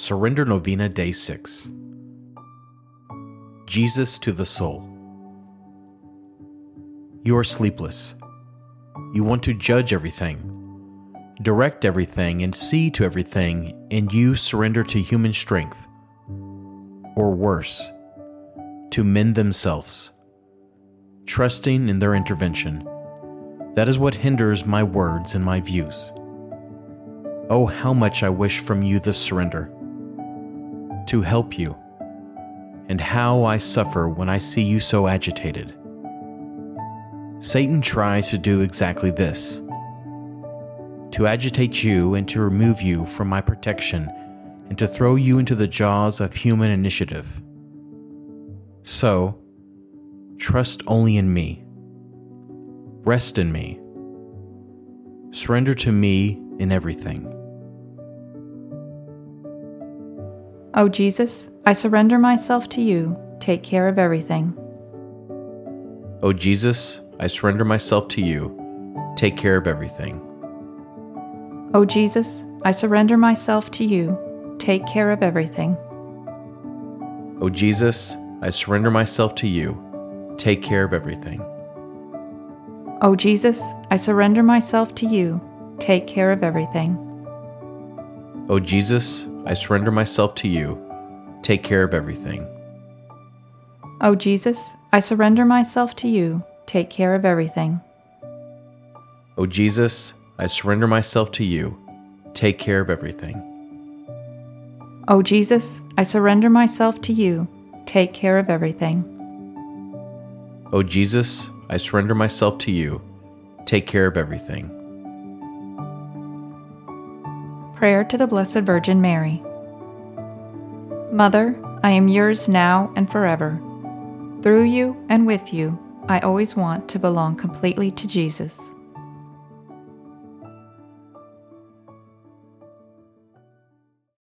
Surrender Novena Day 6. Jesus to the Soul. You are sleepless. You want to judge everything, direct everything, and see to everything, and you surrender to human strength, or worse, to men themselves, trusting in their intervention. That is what hinders my words and my views. Oh, how much I wish from you this surrender to help you, and how I suffer when I see you so agitated. Satan tries to do exactly this to agitate you and to remove you from my protection and to throw you into the jaws of human initiative. So, trust only in me. Rest in me. Surrender to me in everything. O Jesus, I surrender myself to you. Take care of everything. O Jesus, I surrender myself to you. Take care of everything. O Jesus, I surrender myself to you. Take care of everything. O Jesus, I surrender myself to you. Take care of everything. O Jesus, I surrender myself to you. Take care of everything. O Jesus, I surrender myself to you. Take care of everything. O Jesus, I surrender myself to you. Take care of everything. O Jesus, I surrender myself to you. Take care of everything. O Jesus, I surrender myself to you. Take care of everything. O Jesus, I surrender myself to you. Take care of everything. Prayer to the Blessed Virgin Mary. Mother, I am yours now and forever. Through you and with you, I always want to belong completely to Jesus.